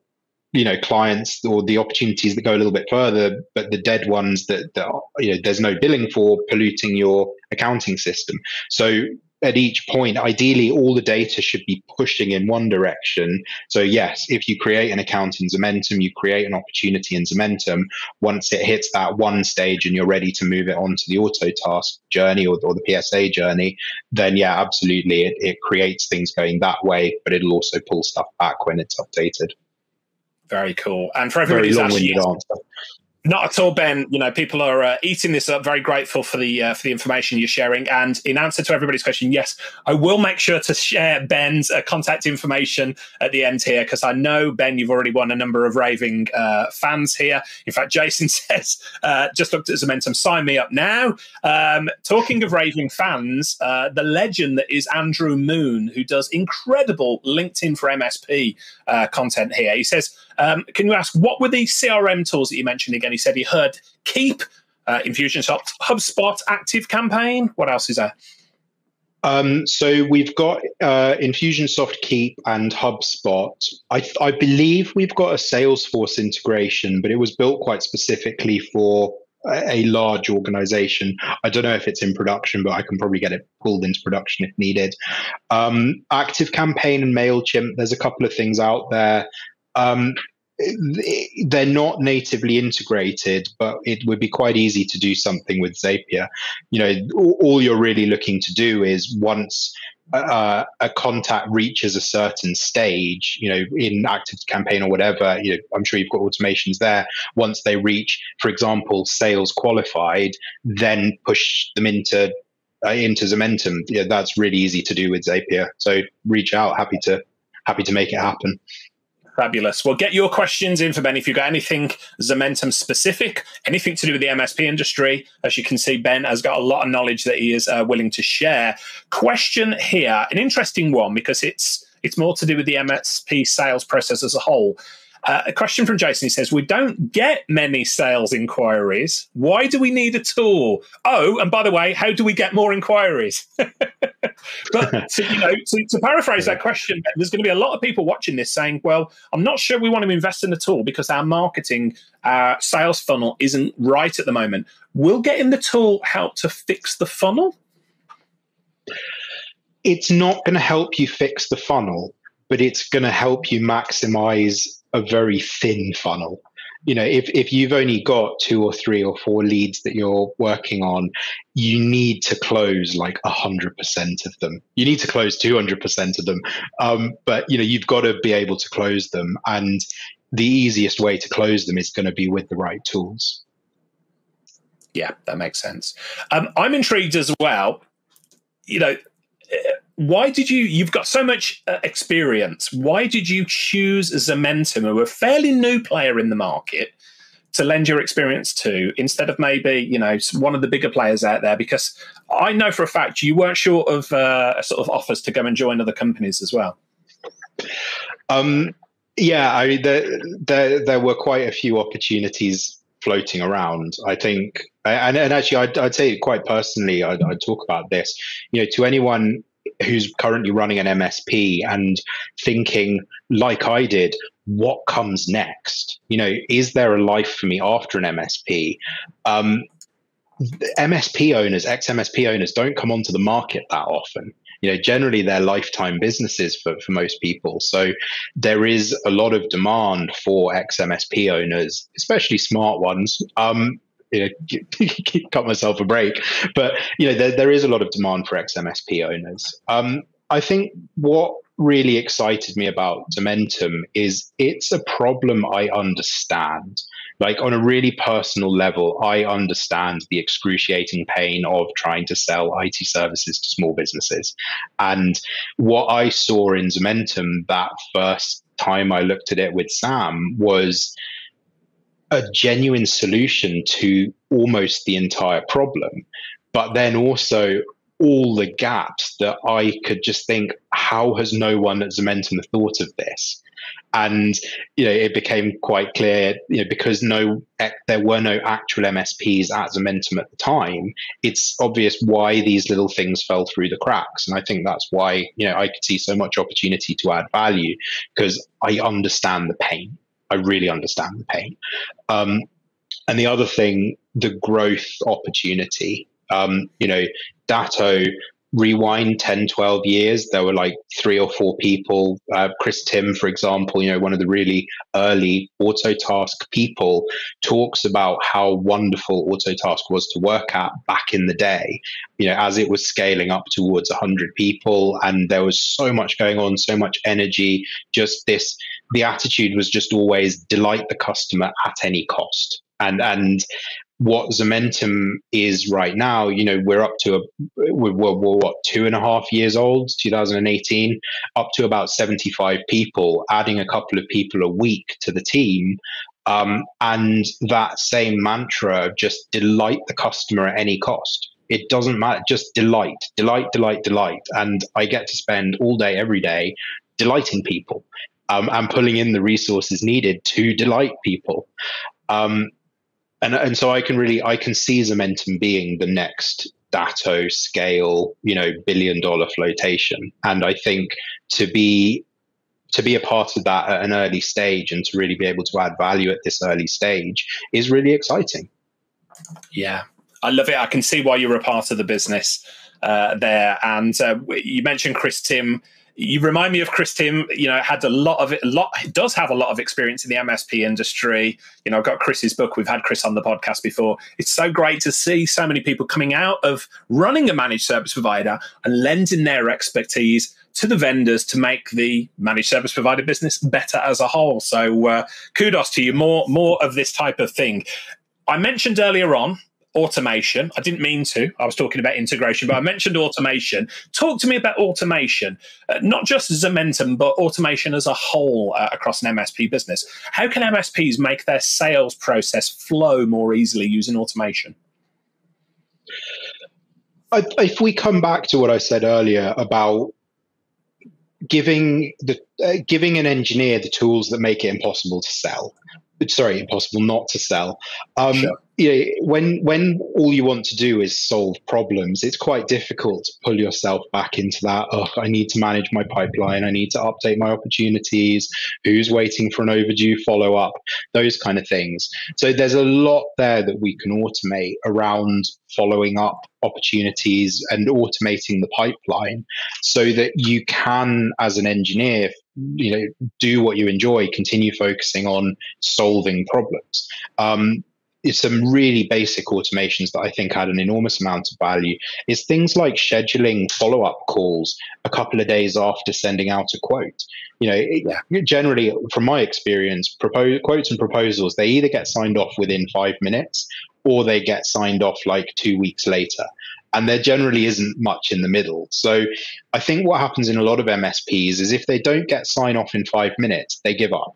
you know clients or the opportunities that go a little bit further but the dead ones that, that you know there's no billing for polluting your accounting system so at each point, ideally, all the data should be pushing in one direction. So, yes, if you create an account in Zomentum, you create an opportunity in Zomentum. Once it hits that one stage and you're ready to move it on to the auto task journey or, or the PSA journey, then yeah, absolutely, it, it creates things going that way, but it'll also pull stuff back when it's updated. Very cool. And for everybody who's actually, answer Not at all, Ben. You know, people are uh, eating this up. Very grateful for the uh, for the information you're sharing. And in answer to everybody's question, yes, I will make sure to share Ben's uh, contact information at the end here because I know Ben, you've already won a number of raving uh, fans here. In fact, Jason says, uh, just looked at Zomentum, sign me up now. Um, talking of raving fans, uh, the legend that is Andrew Moon, who does incredible LinkedIn for MSP content here. He says, um, can you ask what were the CRM tools that you mentioned again? He said he heard Keap, uh, Infusionsoft, HubSpot, Active Campaign. What else is there? Um, so we've got uh, Infusionsoft Keap and HubSpot. I, I, believe we've got a Salesforce integration, but it was built quite specifically for a, a, large organization. I don't know if it's in production, but I can probably get it pulled into production if needed. Um, Active Campaign and MailChimp, there's a couple of things out there. Um, they're not natively integrated, but it would be quite easy to do something with Zapier. You know, all you're really looking to do is once a contact reaches a certain stage, you know, in active campaign or whatever, you know, I'm sure you've got automations there. Once they reach, for example, sales qualified, then push them into uh, into Zomentum. Yeah, that's really easy to do with Zapier. So reach out. Happy to happy to make it happen. Fabulous. Well, get your questions in for Ben if you've got anything Zomentum specific, anything to do with the MSP industry. As you can see, Ben has got a lot of knowledge that he is uh, willing to share. Question here, an interesting one because it's it's more to do with the MSP sales process as a whole. Uh, a question from Jason. He says, We don't get many sales inquiries. Why do we need a tool? Oh, and by the way, how do we get more inquiries? but to, you know, to, to paraphrase that question, there's going to be a lot of people watching this saying, Well, I'm not sure we want to invest in a tool because our marketing, our sales funnel isn't right at the moment. Will getting the tool help to fix the funnel? It's not going to help you fix the funnel, but it's going to help you maximize a very thin funnel. You know, if, if you've only got two or three or four leads that you're working on, you need to close like 100% of them. You need to close 200% of them. Um, but, you know, you've got to be able to close them. And the easiest way to close them is going to be with the right tools. Yeah, that makes sense. Um, I'm intrigued as well. You know, why did you you've got so much uh, experience why did you choose zomentum who are a fairly new player in the market to lend your experience to instead of maybe you know one of the bigger players out there because i know for a fact you weren't short of uh, sort of offers to go and join other companies as well um, yeah i mean there, there, there were quite a few opportunities floating around. I think, and, and actually, I'd, I'd, say quite personally, I'd, I'd, talk about this. You know, to anyone who's currently running an MSP and thinking, like I did, what comes next? You know, is there a life for me after an MSP? Um, MSP owners, ex MSP owners, don't come onto the market that often. You know, generally they're lifetime businesses for, for most people. So there is a lot of demand for ex MSP owners, especially smart ones, um, you know, cut myself a break. But you know, there, there is a lot of demand for XMSP owners. Um, I think what really excited me about Zomentum is it's a problem I understand. Like on a really personal level, I understand the excruciating pain of trying to sell IT services to small businesses. And what I saw in Zomentum that first time I looked at it with Sam was a genuine solution to almost the entire problem, but then also all the gaps that I could just think, how has no one at Zomentum thought of this? And you know, it became quite clear, you know, because no, eh, there were no actual MSPs at Zomentum at the time. It's obvious why these little things fell through the cracks, and I think that's why you know I could see so much opportunity to add value because I understand the pain. I really understand the pain. Um, and the other thing, the growth opportunity. Um, you know, Datto rewind 10 12 years there were like three or four people uh, chris tim for example you know one of the really early autotask people talks about how wonderful autotask was to work at back in the day you know as it was scaling up towards 100 people and there was so much going on so much energy just this the attitude was just always delight the customer at any cost. And and what Zomentum is right now, you know, we're up to a, we're, we're, we're, what two and a half years old, 2018, up to about 75 people, adding a couple of people a week to the team. Um, and that same mantra of just delight the customer at any cost. It doesn't matter, just delight, delight, delight, delight. And I get to spend all day, every day delighting people um, and pulling in the resources needed to delight people. Um, and and so I can really I can see Zomentum being the next Datto scale, you know, billion dollar flotation. And I think to be to be a part of that at an early stage and to really be able to add value at this early stage is really exciting. Yeah, I love it. I can see why you're a part of the business uh, there. And uh, you mentioned Chris Tim you remind me of Chris Tim. You know, had a lot of it. A lot does have a lot of experience in the MSP industry. You know, I've got Chris's book. We've had Chris on the podcast before. It's so great to see so many people coming out of running a managed service provider and lending their expertise to the vendors to make the managed service provider business better as a whole. So, uh, kudos to you. More more of this type of thing. I mentioned earlier on automation. I didn't mean to. I was talking about integration, but I mentioned automation. Talk to me about automation, uh, not just Zomentum, but automation as a whole uh, across an MSP business. How can MSPs make their sales process flow more easily using automation? If we come back to what I said earlier about giving the uh, giving an engineer the tools that make it impossible to sell, sorry, impossible not to sell. Um, sure you know, when when all you want to do is solve problems, it's quite difficult to pull yourself back into that. Oh, I need to manage my pipeline. I need to update my opportunities. Who's waiting for an overdue follow up? Those kind of things. So there's a lot there that we can automate around following up opportunities and automating the pipeline, so that you can, as an engineer, you know, do what you enjoy. Continue focusing on solving problems. Um, some really basic automations that I think add an enormous amount of value is things like scheduling follow up calls a couple of days after sending out a quote. You know, it, generally, from my experience, propose, quotes and proposals, they either get signed off within five minutes or they get signed off like two weeks later. And there generally isn't much in the middle. So I think what happens in a lot of MSPs is if they don't get sign off in five minutes, they give up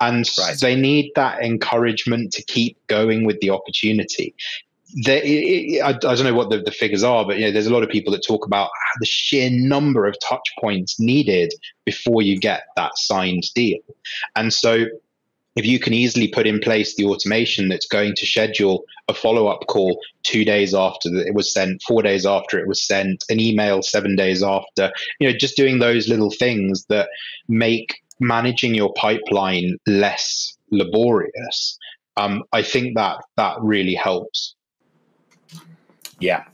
and right. they need that encouragement to keep going with the opportunity. They, I, I, don't know what the, the, figures are, but you know, there's a lot of people that talk about the sheer number of touch points needed before you get that signed deal. And so, if you can easily put in place the automation that's going to schedule a follow up call two days after it was sent, four days after it was sent, an email seven days after, you know, just doing those little things that make managing your pipeline less laborious, um, I think that that really helps. Yeah,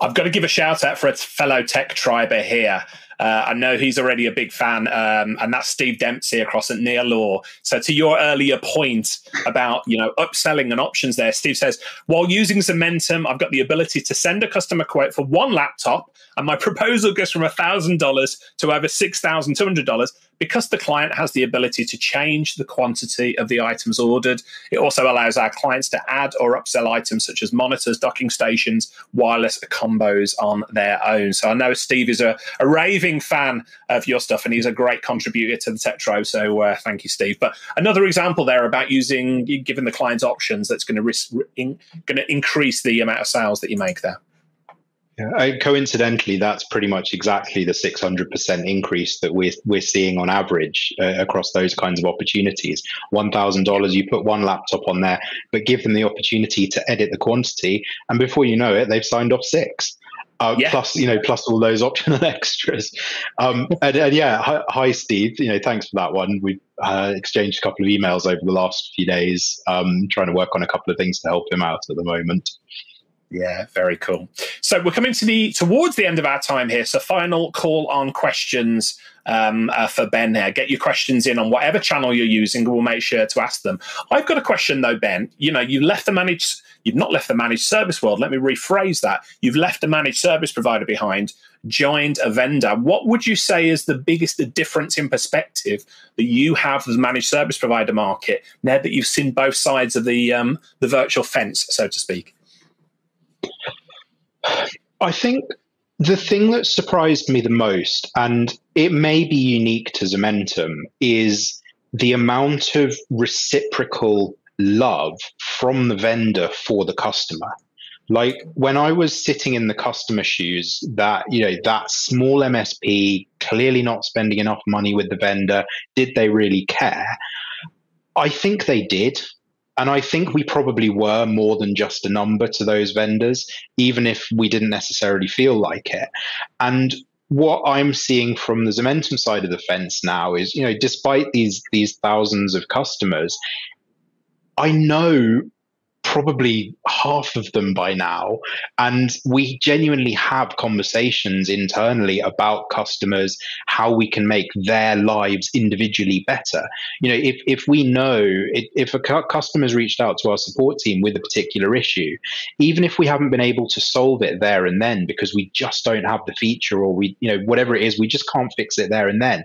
I've got to give a shout out for a fellow tech triber here. Uh, I know he's already a big fan, um, and that's Steve Dempsey across at Near Law. So, to your earlier point about you know upselling and options, there, Steve says while using Zomentum, I've got the ability to send a customer quote for one laptop, and my proposal goes from thousand dollars to over six thousand two hundred dollars because the client has the ability to change the quantity of the items ordered. It also allows our clients to add or upsell items such as monitors, docking stations, wireless combos on their own. So I know Steve is a, a raving fan of your stuff and he's a great contributor to the Tech Tribe. So uh, thank you, Steve. But another example there about using, giving the clients options that's going to risk, in, going to increase the amount of sales that you make there. Yeah, coincidentally, that's pretty much exactly the 600% increase that we're, we're seeing on average uh, across those kinds of opportunities. $1,000, you put one laptop on there, but give them the opportunity to edit the quantity. And before you know it, they've signed off six. Uh, yeah. plus you know plus all those optional extras. Um, and, and, yeah hi, hi, steve. You know thanks for that one. We've uh, exchanged a couple of emails over the last few days um, trying to work on a couple of things to help him out at the moment Yeah, very cool. So we're coming to the towards the end of our time here. So final call on questions um, uh, for Ben here. Get your questions in on whatever channel you're using. We'll make sure to ask them. I've got a question though, Ben. You know, you left the managed, you've not left the managed service world. Let me rephrase that. You've left the managed service provider behind, joined a vendor. What would you say is the biggest the difference in perspective that you have as managed service provider market now that you've seen both sides of the um, the virtual fence, so to speak? I think the thing that surprised me the most, and it may be unique to Zomentum, is the amount of reciprocal love from the vendor for the customer. Like when I was sitting in the customer shoes, that you know that small MSP clearly not spending enough money with the vendor. Did they really care? I think they did. And I think we probably were more than just a number to those vendors, even if we didn't necessarily feel like it. And what I'm seeing from the Zomentum side of the fence now is, you know, despite these these thousands of customers, I know probably half of them by now. And we genuinely have conversations internally about customers, how we can make their lives individually better. You know, if, if we know, if a customer's reached out to our support team with a particular issue, even if we haven't been able to solve it there and then because we just don't have the feature or we, you know, whatever it is, we just can't fix it there and then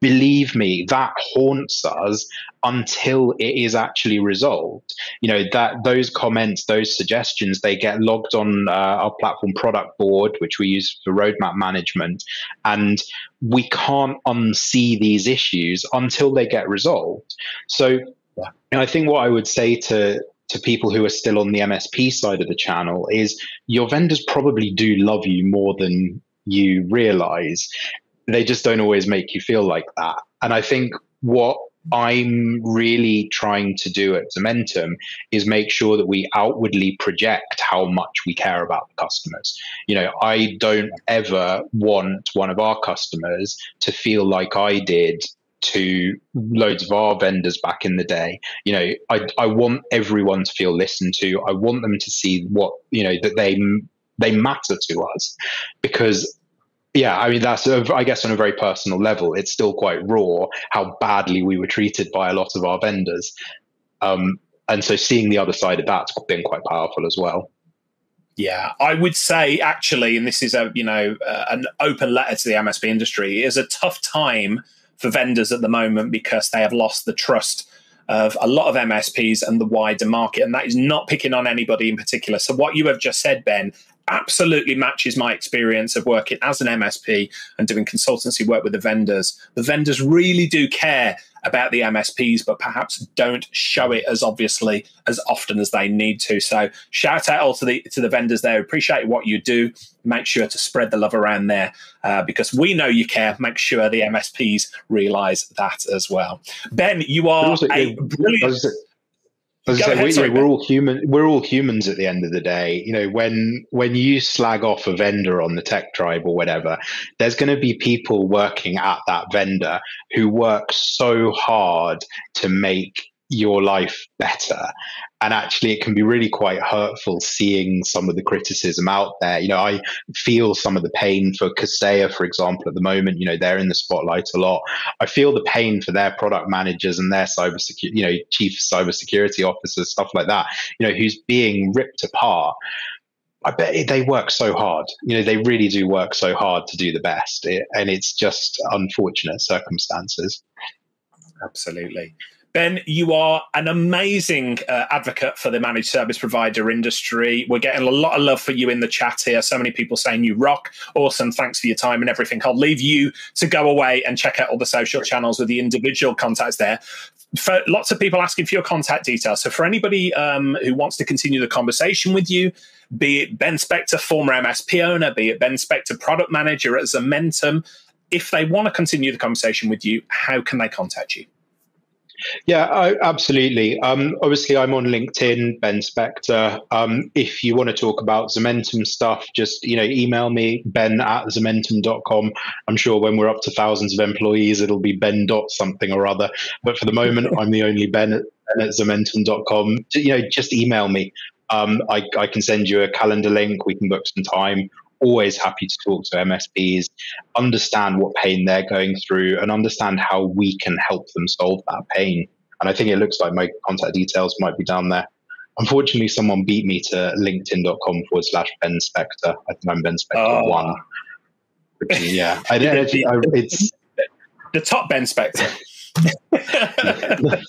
believe me, that haunts us until it is actually resolved. You know that those comments, those suggestions, they get logged on uh, our platform product board, which we use for roadmap management, and we can't unsee these issues until they get resolved. So, yeah. I think what I would say to to people who are still on the MSP side of the channel is your vendors probably do love you more than you realize they just don't always make you feel like that. And I think what I'm really trying to do at Zomentum is make sure that we outwardly project how much we care about the customers. You know, I don't ever want one of our customers to feel like I did to loads of our vendors back in the day. You know, I, I want everyone to feel listened to. I want them to see what, you know, that they they matter to us because yeah, I mean that's a, I guess on a very personal level, it's still quite raw how badly we were treated by a lot of our vendors, um, and so seeing the other side of that's been quite powerful as well. Yeah, I would say actually, and this is a you know uh, an open letter to the MSP industry, it is a tough time for vendors at the moment because they have lost the trust of a lot of MSPs and the wider market, and that is not picking on anybody in particular. So what you have just said, Ben, absolutely matches my experience of working as an MSP and doing consultancy work with the vendors. The vendors really do care about the MSPs, but perhaps don't show it as obviously as often as they need to. So shout out all to the to the vendors there. Appreciate what you do. Make sure to spread the love around there uh, because we know you care. Make sure the MSPs realise that as well. Ben, you are also, a brilliant. As I say, we, sorry, we're all human. We're all humans at the end of the day. You know, when when you slag off a vendor on the tech tribe or whatever, there's going to be people working at that vendor who work so hard to make your life better. And actually, it can be really quite hurtful seeing some of the criticism out there. You know, I feel some of the pain for Kaseya, for example, at the moment. You know, they're in the spotlight a lot. I feel the pain for their product managers and their cyber you know, chief cybersecurity officers, stuff like that. You know, who's being ripped apart. I bet they work so hard. You know, they really do work so hard to do the best, it, and it's just unfortunate circumstances. Absolutely. Ben, you are an amazing uh, advocate for the managed service provider industry. We're getting a lot of love for you in the chat here. So many people saying you rock. Awesome. Thanks for your time and everything. I'll leave you to go away and check out all the social channels with the individual contacts there. For lots of people asking for your contact details. So for anybody um, who wants to continue the conversation with you, be it Ben Spector, former MSP owner, be it Ben Spector, product manager at Zomentum, if they want to continue the conversation with you, how can they contact you? Yeah, I, absolutely. Um, obviously, I'm on LinkedIn, Ben Spector. Um, if you want to talk about Zomentum stuff, just you know, email me ben at zomentum.com. I'm sure when we're up to thousands of employees, it'll be ben dot something or other. But for the moment, I'm the only Ben at, ben at zomentum.com. You know, just email me. Um, I, I can send you a calendar link. We can book some time. Always happy to talk to MSPs, understand what pain they're going through, and understand how we can help them solve that pain. And I think it looks like my contact details might be down there. Unfortunately, someone beat me to linkedin.com forward slash Ben Spector. I think I'm Ben Spector oh. one. Yeah, I, I, it's the top Ben Spector.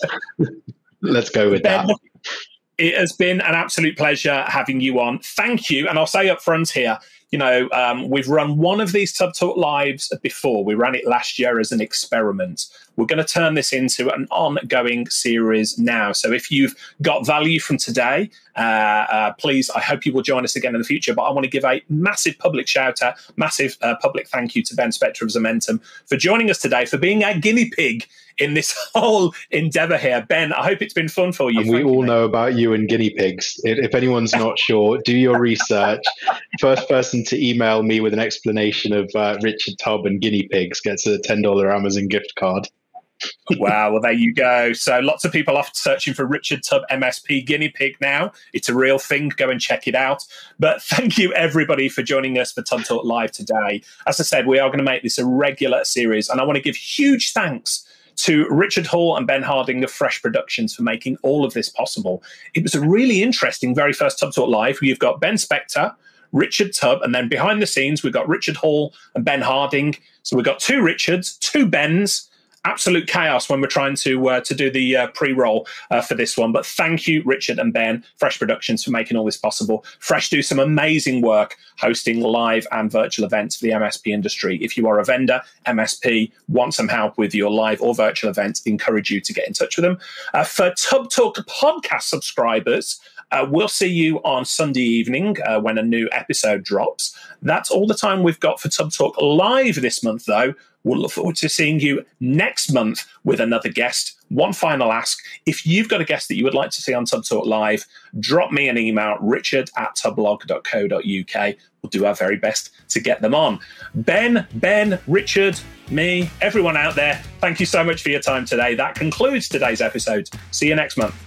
Let's go with ben, that. It has been an absolute pleasure having you on. Thank you. And I'll say up front here, you know, um, we've run one of these Tubb Talk Lives before. We ran it last year as an experiment. We're going to turn this into an ongoing series now. So if you've got value from today, uh, uh, please, I hope you will join us again in the future. But I want to give a massive public shout out, massive uh, public thank you to Ben Spector of Zomentum for joining us today, for being our guinea pig in this whole endeavor here. Ben, I hope it's been fun for you. And we all you, know about you and guinea pigs. If anyone's not sure, do your research. First person to email me with an explanation of uh, Richard Tubb and guinea pigs gets a $10 Amazon gift card wow. Well, there you go. So lots of people are searching for Richard Tubb MSP guinea pig now. It's a real thing. Go and check it out. But thank you everybody for joining us for Tubb Talk Live today. As I said, we are going to make this a regular series, and I want to give huge thanks to Richard Hall and Ben Harding of Fresh Productions for making all of this possible. It was a really interesting very first Tubb Talk Live. You've got Ben Spector, Richard Tubb, and then behind the scenes we've got Richard Hall and Ben Harding. So we've got two Richards, two Bens, absolute chaos when we're trying to uh, to do the uh, pre-roll uh, for this one. But thank you, Richard and Ben, Fresh Productions, for making all this possible. Fresh do some amazing work hosting live and virtual events for the MSP industry. If you are a vendor, MSP, want some help with your live or virtual events, encourage you to get in touch with them. Uh, for Tubb Talk podcast subscribers. Uh, we'll see you on Sunday evening uh, when a new episode drops. That's all the time we've got for Tubb Talk Live this month, though. We'll look forward to seeing you next month with another guest. One final ask if you've got a guest that you would like to see on Tubb Talk Live, drop me an email, richard at tubblog.co.uk. We'll do our very best to get them on. Ben, Ben, Richard, me, everyone out there, thank you so much for your time today. That concludes today's episode. See you next month.